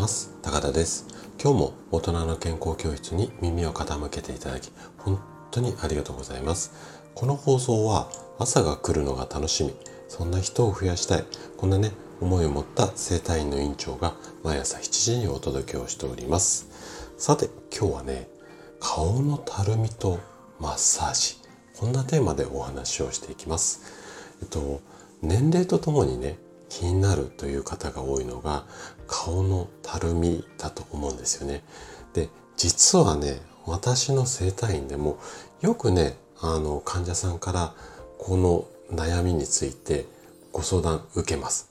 ます。高田です。今日も大人の健康教室に耳を傾けていただき本当にありがとうございます。この放送は朝が来るのが楽しみ。そんな人を増やしたい。こんなね思いを持った生体院の院長が毎朝7時にお届けをしております。さて今日はね顔のたるみとマッサージ。こんなテーマでお話をしていきます。えっと年齢とともにね気になるという方が多いのが顔のたるみだと思うんですよね。で、実はね、私の整体院でもよくね、あの患者さんからこの悩みについてご相談受けます。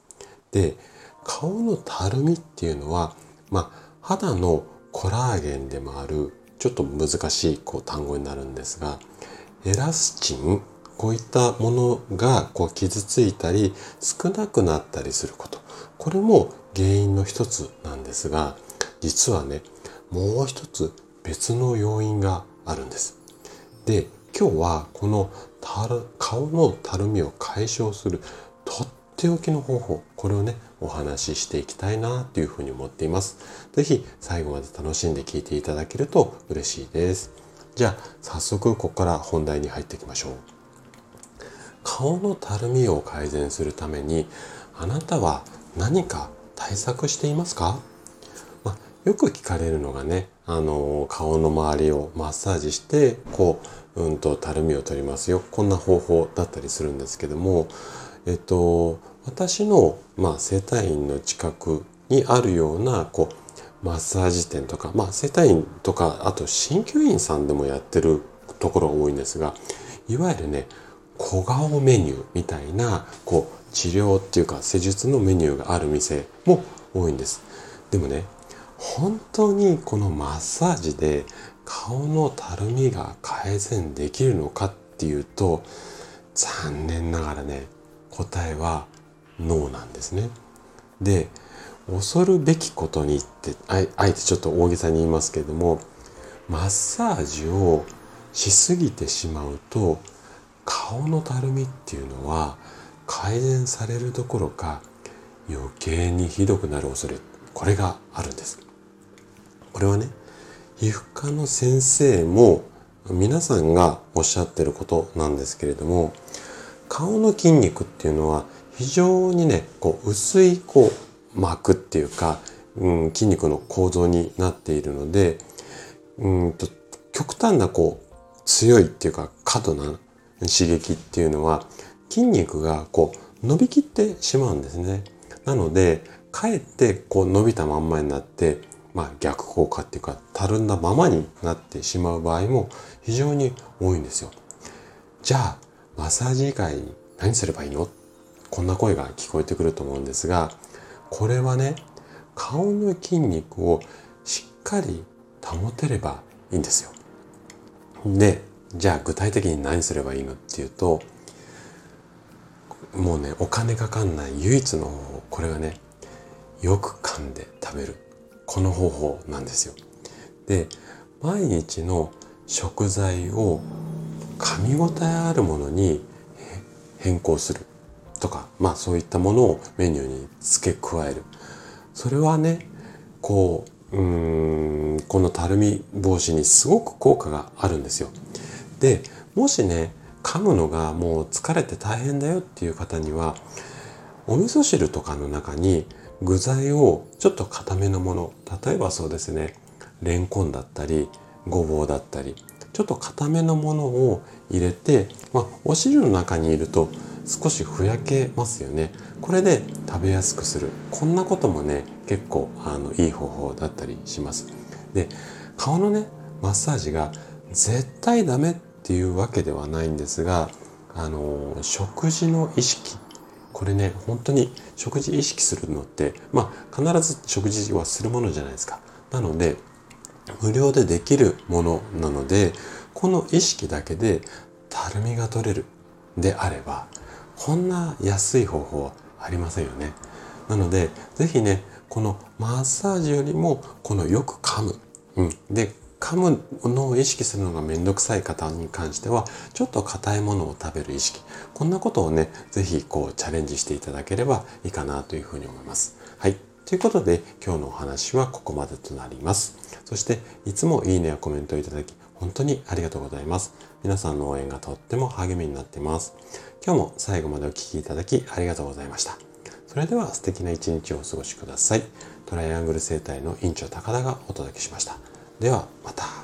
で、顔のたるみっていうのは、まあ、肌のコラーゲンでもあるちょっと難しいこう単語になるんですが、エラスチンこういったものがこう傷ついたり少なくなったりすること。これも原因の一つなんですが、実はね、もう一つ別の要因があるんです。で、今日はこの顔のたるみを解消するとっておきの方法、これをね、お話ししていきたいなというふうに思っています。是非最後まで楽しんで聞いていただけると嬉しいです。じゃあ早速ここから本題に入っていきましょう。顔のたるみを改善するためにあなたは何か対策していますか、まあ、よく聞かれるのがねあの顔の周りをマッサージしてこううんとたるみを取りますよ。こんな方法だったりするんですけどもえっと私の、まあ、整体院の近くにあるようなこうマッサージ店とか、まあ、整体院とかあと鍼灸院さんでもやってるところが多いんですがいわゆるね小顔メニューみたいなこう治療っていうか施術のメニューがある店も多いんです。でもね本当にこのマッサージで顔のたるみが改善できるのかっていうと残念ながらね答えはノーなんですね。で恐るべきことにってあえてちょっと大げさに言いますけれどもマッサージをしすぎてしまうと顔のたるみっていうのは改善されるどころか余計にひどくなる恐れこれがあるんです。これはね皮膚科の先生も皆さんがおっしゃってることなんですけれども顔の筋肉っていうのは非常にねこう薄いこう膜っていうか、うん、筋肉の構造になっているのでうんと極端なこう強いっていうか過度な刺激っていうのは筋肉がこう伸びきってしまうんですね。なのでかえってこう伸びたまんまになってまあ逆効果っていうかたるんだままになってしまう場合も非常に多いんですよ。じゃあマッサージ以外に何すればいいの？こんな声が聞こえてくると思うんですがこれはね顔の筋肉をしっかり保てればいいんですよ。でじゃあ具体的に何すればいいのっていうともうねお金かかんない唯一の方法これがねよく噛んで食べるこの方法なんですよ。で毎日の食材を噛み応えあるものに変更する。とかまあそういったものをメニューに付け加える。それはねこううんこのたるみ防止にすごく効果があるんですよ。でもしね噛むのがもう疲れて大変だよっていう方にはお味噌汁とかの中に具材をちょっと固めのもの例えばそうですねレンコンだったりごぼうだったりちょっと固めのものを入れて、まあ、お汁の中にいると少しふやけますよね。これで食べやすくする。こんなこともね結構あのいい方法だったりします。で顔のねマッサージが絶対ダメっていうわけではないんですがあの食事の意識。これね本当に食事意識するのってまあ必ず食事はするものじゃないですか。なので無料でできるものなのでこの意識だけでたるみが取れる。であればこんな安い方法はありませんよね。なので是非ねこのマッサージよりもこのよく噛む、うん、で噛むのを意識するのがめんどくさい方に関しては、ちょっと硬いものを食べる意識。こんなことをね、ぜひこうチャレンジしていただければいいかなというふうに思います。はい。ということで今日のお話はここまでとなります。そしていつもいいねやコメントをいただき本当にありがとうございます。皆さんの応援がとっても励みになっています。今日も最後までお聴きいただきありがとうございました。それでは素敵な一日をお過ごしください。トライアングル生態の院長高田がお届けしました。ではまた。